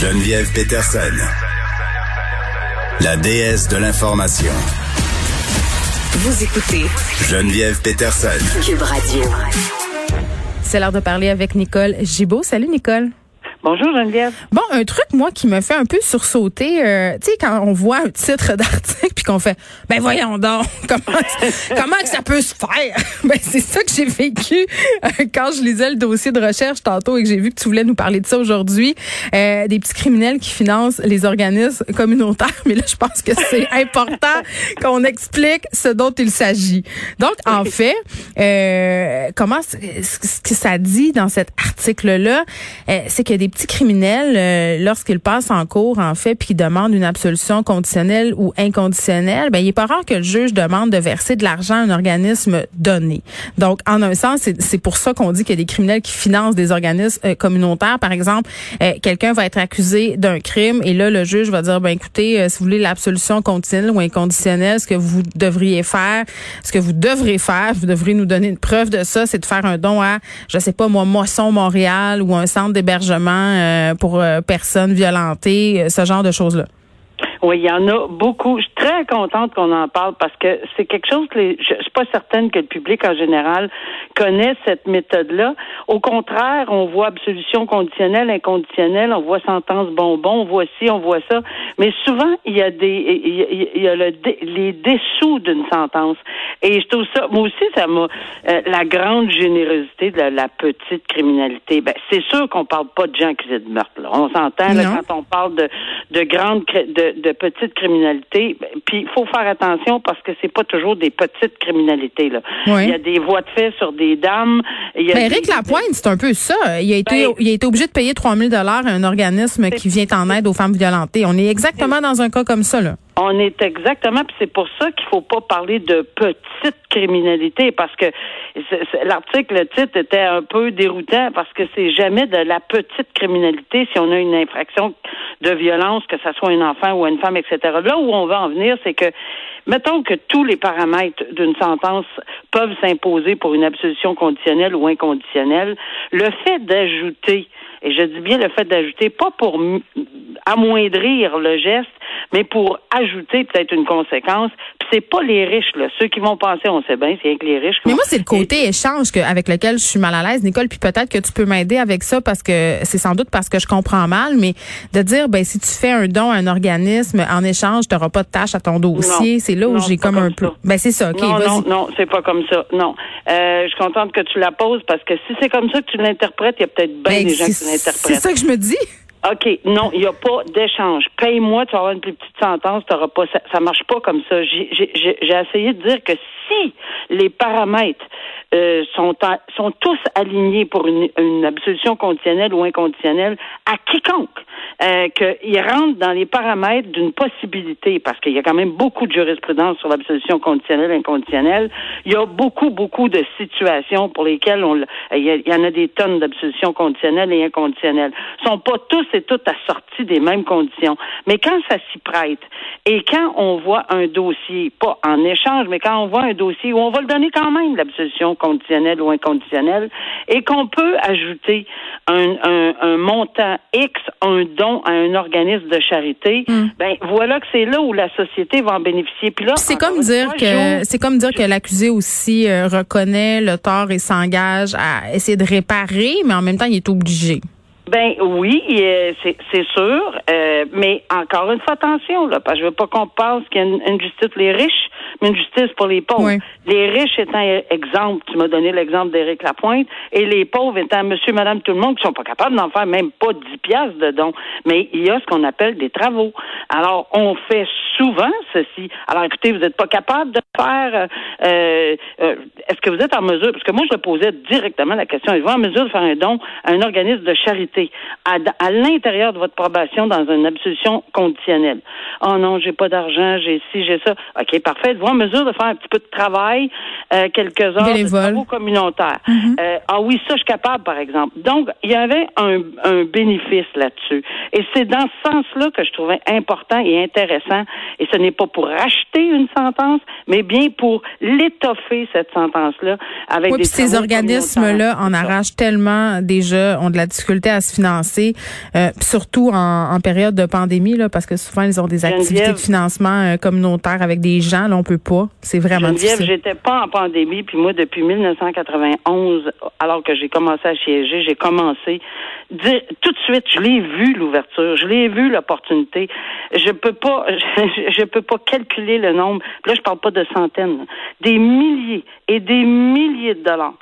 Geneviève Peterson, la déesse de l'information. Vous écoutez Geneviève Peterson. Cube Radio. C'est l'heure de parler avec Nicole Gibaud. Salut Nicole. Bonjour Geneviève. Bon, un truc moi qui me fait un peu sursauter, euh, tu sais quand on voit un titre d'article puis qu'on fait ben voyons donc comment comment que ça peut se faire Ben c'est ça que j'ai vécu euh, quand je lisais le dossier de recherche tantôt et que j'ai vu que tu voulais nous parler de ça aujourd'hui, euh, des petits criminels qui financent les organismes communautaires, mais là je pense que c'est important qu'on explique ce dont il s'agit. Donc en fait, euh, comment ce que ça dit dans cet article là, c'est qu'il y a des petits criminels, euh, lorsqu'ils passent en cours, en fait, puis demandent une absolution conditionnelle ou inconditionnelle, ben, il est pas rare que le juge demande de verser de l'argent à un organisme donné. Donc, en un sens, c'est pour ça qu'on dit qu'il y a des criminels qui financent des organismes euh, communautaires. Par exemple, euh, quelqu'un va être accusé d'un crime et là, le juge va dire, ben, écoutez, si vous voulez l'absolution conditionnelle ou inconditionnelle, ce que vous devriez faire, ce que vous devrez faire, vous devrez nous donner une preuve de ça, c'est de faire un don à, je sais pas moi, Moisson Montréal ou un centre d'hébergement euh, pour euh, personnes violentées, euh, ce genre de choses-là. Oui, il y en a beaucoup. Je suis très contente qu'on en parle parce que c'est quelque chose que je, je suis pas certaine que le public en général connaît cette méthode-là. Au contraire, on voit absolution conditionnelle, inconditionnelle, on voit sentence bonbon, on voit ci, on voit ça. Mais souvent, il y a des, il y a, le, les dessous d'une sentence. Et je trouve ça, moi aussi, ça m'a, euh, la grande générosité de la, petite criminalité. Ben, c'est sûr qu'on parle pas de gens accusés de meurtre. Là. On s'entend là, quand on parle de, de grande, de, de petite criminalité. Puis il faut faire attention parce que c'est pas toujours des petites criminalités. Là. Il y a des voies de fait sur des dames. Il y a ben, Lapointe, c'est un peu ça. Il a été, ben, il a été obligé de payer 3000 dollars à un organisme qui vient en aide aux femmes violentées. On est exactement dans un cas comme ça. Là. On est exactement, puis c'est pour ça qu'il faut pas parler de petite criminalité, parce que l'article, le titre était un peu déroutant, parce que c'est jamais de la petite criminalité si on a une infraction de violence, que ce soit un enfant ou une femme, etc. Là où on va en venir, c'est que mettons que tous les paramètres d'une sentence peuvent s'imposer pour une absolution conditionnelle ou inconditionnelle, le fait d'ajouter et je dis bien le fait d'ajouter, pas pour amoindrir le geste, mais pour ajouter peut-être une conséquence. Puis c'est pas les riches, là. Ceux qui vont penser, on sait bien, c'est avec les riches. Mais moi, c'est le côté échange que, avec lequel je suis mal à l'aise, Nicole. Puis peut-être que tu peux m'aider avec ça parce que c'est sans doute parce que je comprends mal, mais de dire, ben si tu fais un don à un organisme en échange, tu n'auras pas de tâche à ton dossier. C'est là où j'ai comme un peu. Ben c'est ça. Ok. Non, non, non, c'est pas comme ça. Non. Euh, je suis contente que tu la poses parce que si c'est comme ça que tu l'interprètes, il y a peut-être bien ben, des gens qui l'interprètent. C'est ça que je me dis. OK, non, il n'y a pas d'échange. Paye-moi, tu vas avoir une plus petite sentence, tu pas ça, ça marche pas comme ça. J'ai essayé de dire que si les paramètres euh, sont, sont tous alignés pour une, une absolution conditionnelle ou inconditionnelle à quiconque, euh, qu'ils rentrent dans les paramètres d'une possibilité, parce qu'il y a quand même beaucoup de jurisprudence sur l'absolution conditionnelle, inconditionnelle. Il y a beaucoup, beaucoup de situations pour lesquelles on, il y, en a des tonnes d'absolution conditionnelle et inconditionnelle. Sont pas tous et toutes assortis des mêmes conditions. Mais quand ça s'y prête, et quand on voit un dossier, pas en échange, mais quand on voit un dossier où on va le donner quand même, l'absolution conditionnelle ou inconditionnelle, et qu'on peut ajouter un, un, un montant X, un don à un organisme de charité, hmm. ben voilà que c'est là où la société va en bénéficier. Puis là, c'est comme dire que c'est comme dire que l'accusé aussi euh, reconnaît le tort et s'engage à essayer de réparer, mais en même temps il est obligé. Ben oui, c'est sûr, euh, mais encore une fois, attention, là, parce que je veux pas qu'on pense qu'il y a une, justice pour les riches, mais une justice pour les pauvres. Les riches étant exemple, tu m'as donné l'exemple d'Éric Lapointe, et les pauvres étant monsieur, madame, tout le monde qui sont pas capables d'en faire même pas 10 piastres de dons. Mais il y a ce qu'on appelle des travaux. Alors, on fait souvent ceci. Alors, écoutez, vous n'êtes pas capable de faire, euh, euh, est-ce que vous êtes en mesure, parce que moi, je posais directement la question, êtes-vous en mesure de faire un don à un organisme de charité? à, l'intérieur de votre probation dans une absolution conditionnelle. Oh non, j'ai pas d'argent, j'ai ci, j'ai ça. OK, parfait. Êtes-vous en mesure de faire un petit peu de travail, euh, quelques heures de travaux communautaires? Mm-hmm. Euh, ah oui, ça, je suis capable, par exemple. Donc, il y avait un, un bénéfice là-dessus. Et c'est dans ce sens-là que je trouvais important et intéressant. Et ce n'est pas pour racheter une sentence, mais bien pour l'étoffer, cette sentence-là, avec oui, des ces organismes-là en arrachent tellement déjà, ont de la difficulté à se financer, euh, surtout en, en, période de pandémie, là, parce que souvent ils ont des activités de financement communautaire avec des gens. Là, on peut pas. C'est vraiment difficile. j'étais pas en pandémie, puis moi depuis 1991, alors que j'ai commencé à siéger, j'ai commencé tout de suite, je l'ai vu l'ouverture, je l'ai vu l'opportunité. Je peux pas, je, je, peux pas calculer le nombre. Là, je parle pas de centaines, des milliers et des milliers de dollars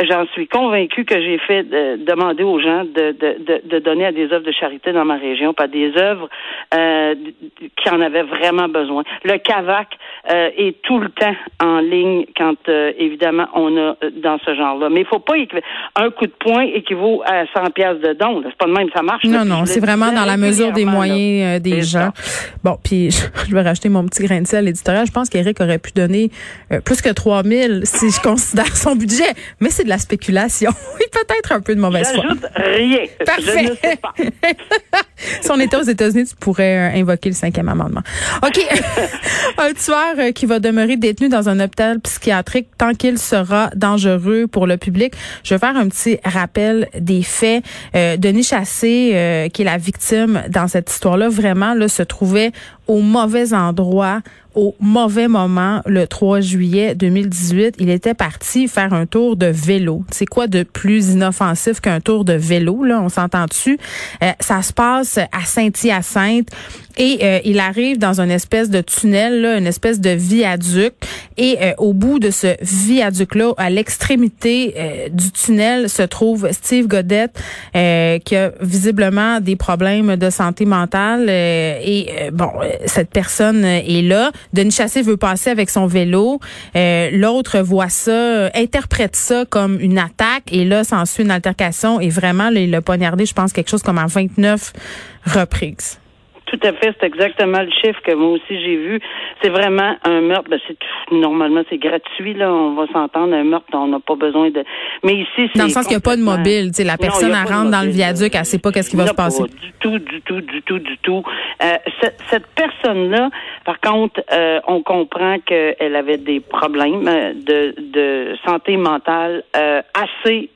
j'en suis convaincue que j'ai fait demander aux gens de, de, de, donner à des œuvres de charité dans ma région, pas des œuvres euh, qui en avaient vraiment besoin. Le CAVAC euh, est tout le temps en ligne quand, euh, évidemment, on a euh, dans ce genre-là. Mais il faut pas un coup de poing équivaut à 100 pièces de don. C'est pas de même, ça marche. Non, non, c'est vraiment dans la mesure des moyens des gens. Bon, puis je vais racheter mon petit grain de sel éditorial. Je pense qu'Éric aurait pu donner plus que 3000 si je considère son budget. Mais c'est de la spéculation. Oui, peut-être un peu de mauvaise foi. rien. Parfait. Je ne sais pas. si on était aux États-Unis, tu pourrais euh, invoquer le cinquième amendement. OK. un tueur euh, qui va demeurer détenu dans un hôpital psychiatrique tant qu'il sera dangereux pour le public. Je vais faire un petit rappel des faits. Euh, Denis Chassé, qui est la victime dans cette histoire-là, vraiment là, se trouvait au mauvais endroit au mauvais moment le 3 juillet 2018. Il était parti faire un tour de vélo. C'est quoi de plus inoffensif qu'un tour de vélo là? On s'entend dessus? Euh, ça se passe à Saint-Hyacinthe et euh, il arrive dans une espèce de tunnel, là, une espèce de viaduc. Et euh, au bout de ce viaduc-là, à l'extrémité du tunnel, se trouve Steve Godette, qui a visiblement des problèmes de santé mentale. et bon, cette personne est là. Denis Chassé veut passer avec son vélo. Euh, L'autre voit ça, interprète ça comme une attaque. Et là, s'ensuit une altercation. Et vraiment, là, il l'a poignardé, je pense, quelque chose comme à 29 reprises. Tout à fait, c'est exactement le chiffre que moi aussi j'ai vu. C'est vraiment un meurtre. Ben, c'est normalement c'est gratuit là, on va s'entendre un meurtre, on n'a pas besoin de. Mais ici, c'est dans le sens qu'il n'y a pas de mobile. Tu sais, la personne elle rentre dans le viaduc, elle sait pas qu'est-ce qui va se passer. du tout, du tout, du tout, du tout. Euh, cette, personne-là, par contre, euh, on comprend qu'elle avait des problèmes euh, de, de santé mentale assez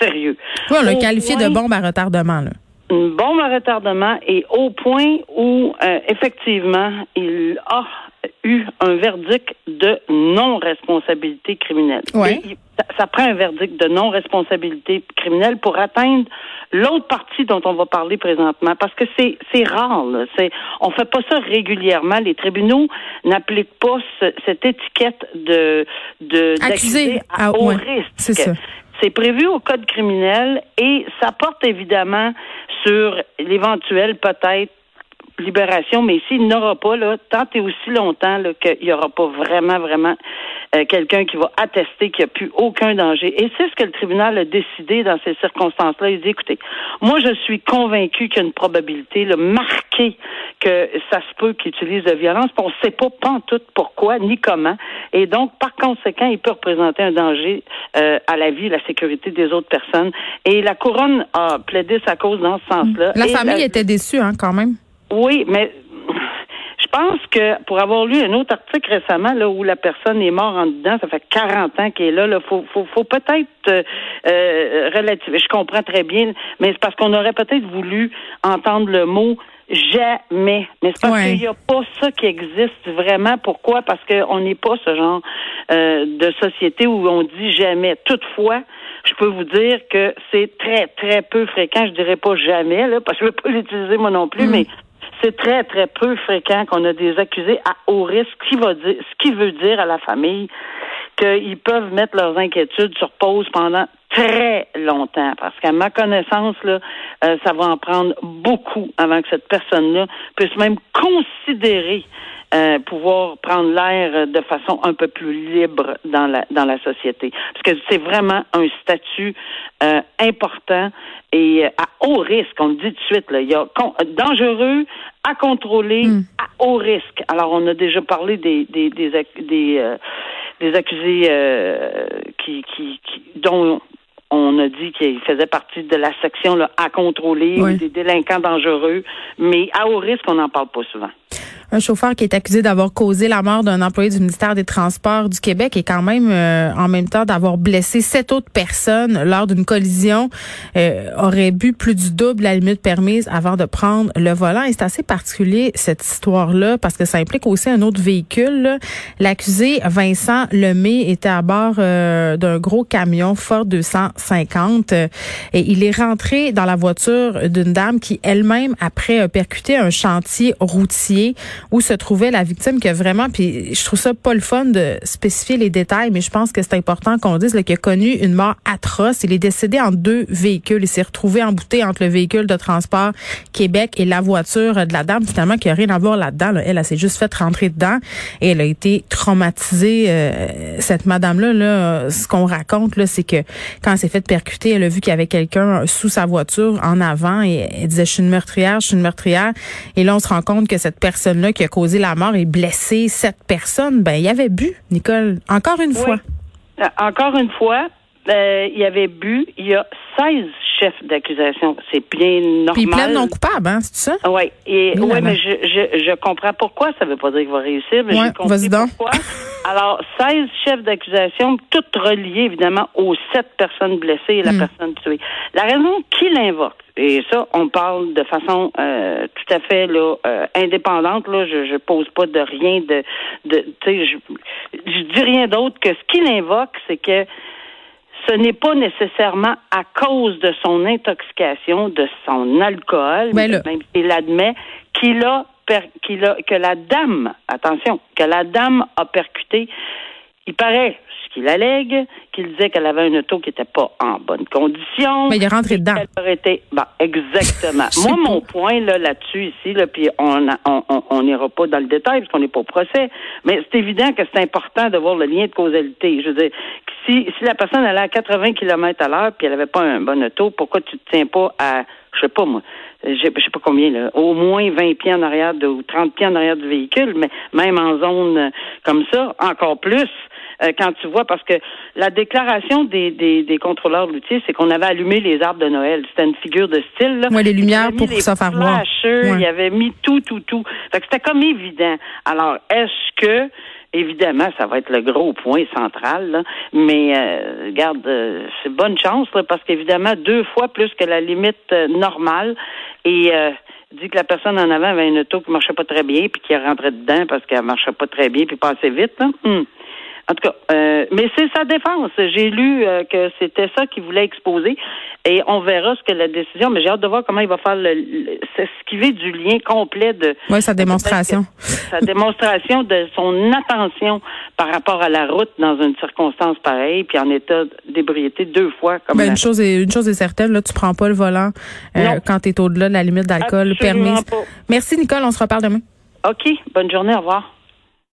sérieux. Oui, on l'a qualifié de bombe à retardement là une bombe à retardement et au point où euh, effectivement il a eu un verdict de non-responsabilité criminelle. Oui. ça, prend un verdict de non-responsabilité criminelle pour atteindre l'autre partie dont on va parler présentement, parce que c'est c'est rare. Là. C'est on fait pas ça régulièrement. Les tribunaux n'appliquent pas cette étiquette de de accusé à haut risque. C'est ça. C'est prévu au code criminel et ça porte évidemment sur l'éventuel peut-être libération, mais ici, il n'aura pas, là, tant et aussi longtemps qu'il n'y aura pas vraiment, vraiment euh, quelqu'un qui va attester qu'il n'y a plus aucun danger. Et c'est ce que le tribunal a décidé dans ces circonstances-là. Il dit, écoutez, moi, je suis convaincu qu'il y a une probabilité là, marquée que ça se peut qu'il utilise de violence, on ne sait pas tout pourquoi ni comment. Et donc, par conséquent, il peut représenter un danger euh, à la vie et la sécurité des autres personnes. Et la couronne a plaidé sa cause dans ce sens-là. La famille était déçue, hein, quand même. Oui, mais je pense que pour avoir lu un autre article récemment là où la personne est morte en dedans, ça fait 40 ans qu'elle est là, il faut, faut, faut peut-être euh, euh, relativiser. Je comprends très bien, mais c'est parce qu'on aurait peut-être voulu entendre le mot jamais. Mais c'est parce qu'il n'y a pas ça qui existe vraiment. Pourquoi? Parce qu'on n'est pas ce genre euh, de société où on dit jamais. Toutefois, je peux vous dire que c'est très, très peu fréquent. Je dirais pas jamais, là, parce que je ne veux pas l'utiliser moi non plus, mm. mais c'est très, très peu fréquent qu'on a des accusés à haut risque, ce qui, va dire, ce qui veut dire à la famille qu'ils peuvent mettre leurs inquiétudes sur pause pendant très longtemps. Parce qu'à ma connaissance, là, euh, ça va en prendre beaucoup avant que cette personne-là puisse même considérer euh, pouvoir prendre l'air de façon un peu plus libre dans la dans la société. Parce que c'est vraiment un statut euh, important et à haut risque. On le dit tout de suite. Là, il y a dangereux, à contrôler, hmm. à haut risque. Alors on a déjà parlé des des des, des, des accusés qui, qui, qui dont on a dit qu'il faisait partie de la section là, à contrôler, des délinquants dangereux, mais à haut risque, on n'en parle pas souvent. Un chauffeur qui est accusé d'avoir causé la mort d'un employé du ministère des Transports du Québec et quand même euh, en même temps d'avoir blessé sept autres personnes lors d'une collision euh, aurait bu plus du double la limite permise avant de prendre le volant. Et c'est assez particulier cette histoire-là parce que ça implique aussi un autre véhicule. L'accusé Vincent Lemay était à bord euh, d'un gros camion Ford 250 et il est rentré dans la voiture d'une dame qui elle-même après percuté un chantier routier où se trouvait la victime qui a vraiment, puis je trouve ça pas le fun de spécifier les détails, mais je pense que c'est important qu'on dise qu'il a connu une mort atroce. Il est décédé en deux véhicules. Il s'est retrouvé embouté entre le véhicule de transport Québec et la voiture de la dame, finalement, qui a rien à voir là-dedans. Elle, elle, s'est juste fait rentrer dedans et elle a été traumatisée. Euh, cette madame-là, là, ce qu'on raconte, là, c'est que quand elle s'est fait percuter, elle a vu qu'il y avait quelqu'un sous sa voiture en avant et elle disait, je suis une meurtrière, je suis une meurtrière. Et là, on se rend compte que cette personne-là qui a causé la mort et blessé cette personne, ben, il avait bu, Nicole. Encore une fois. Euh, encore une fois, euh, il avait bu. Il y a 16 chefs d'accusation. C'est bien normal. Puis il plaide non coupable, hein, c'est ça? Oui. Et, oui, mais je, je, je, comprends pourquoi. Ça veut pas dire qu'il va réussir, mais ouais, je comprends pourquoi. Alors, 16 chefs d'accusation, toutes reliées, évidemment, aux sept personnes blessées et la Hmm. personne tuée. La raison qu'il invoque, et ça, on parle de façon euh, tout à fait là, euh, indépendante. Là, je, je pose pas de rien de, de tu sais, je, je dis rien d'autre que ce qu'il invoque, c'est que ce n'est pas nécessairement à cause de son intoxication, de son alcool, là. même s'il admet qu'il a, per- qu'il a que la dame, attention, que la dame a percuté. Il paraît, ce qu'il allègue, qu'il disait qu'elle avait une auto qui n'était pas en bonne condition. Mais il est rentré dedans. aurait été, ben, exactement. Moi, pas. mon point là là-dessus ici, là, puis on a- on on- on n'ira pas dans le détail parce qu'on n'est pas au procès, mais c'est évident que c'est important de voir le lien de causalité. Je veux dire, si si la personne allait à 80 km à l'heure puis elle avait pas un bon auto, pourquoi tu te tiens pas à je sais pas moi, je sais pas combien là, au moins 20 pieds en arrière de, ou 30 pieds en arrière du véhicule, mais même en zone euh, comme ça, encore plus euh, quand tu vois, parce que la déclaration des, des, des contrôleurs routiers, c'est qu'on avait allumé les arbres de Noël. C'était une figure de style. Là. Ouais, les lumières pour les se faire voir. Ouais. Il avait mis tout, tout, tout. Fait que c'était comme évident. Alors, est-ce que Évidemment, ça va être le gros point central, là. mais euh, regarde, euh, c'est bonne chance là, parce qu'évidemment, deux fois plus que la limite euh, normale et euh, dit que la personne en avant avait une auto qui marchait pas très bien puis qui rentrée dedans parce qu'elle marchait pas très bien puis passait vite. Là. Hum. En tout cas, euh, mais c'est sa défense. J'ai lu euh, que c'était ça qu'il voulait exposer et on verra ce que la décision. Mais j'ai hâte de voir comment il va faire le, le s'esquiver du lien complet de Oui, sa démonstration. sa démonstration de son attention par rapport à la route dans une circonstance pareille, puis en état d'ébriété deux fois comme Ben, la- une chose est une chose est certaine, là, tu prends pas le volant euh, quand tu es au-delà de la limite d'alcool permise. pas. Merci Nicole, on se reparle demain. OK, bonne journée, au revoir.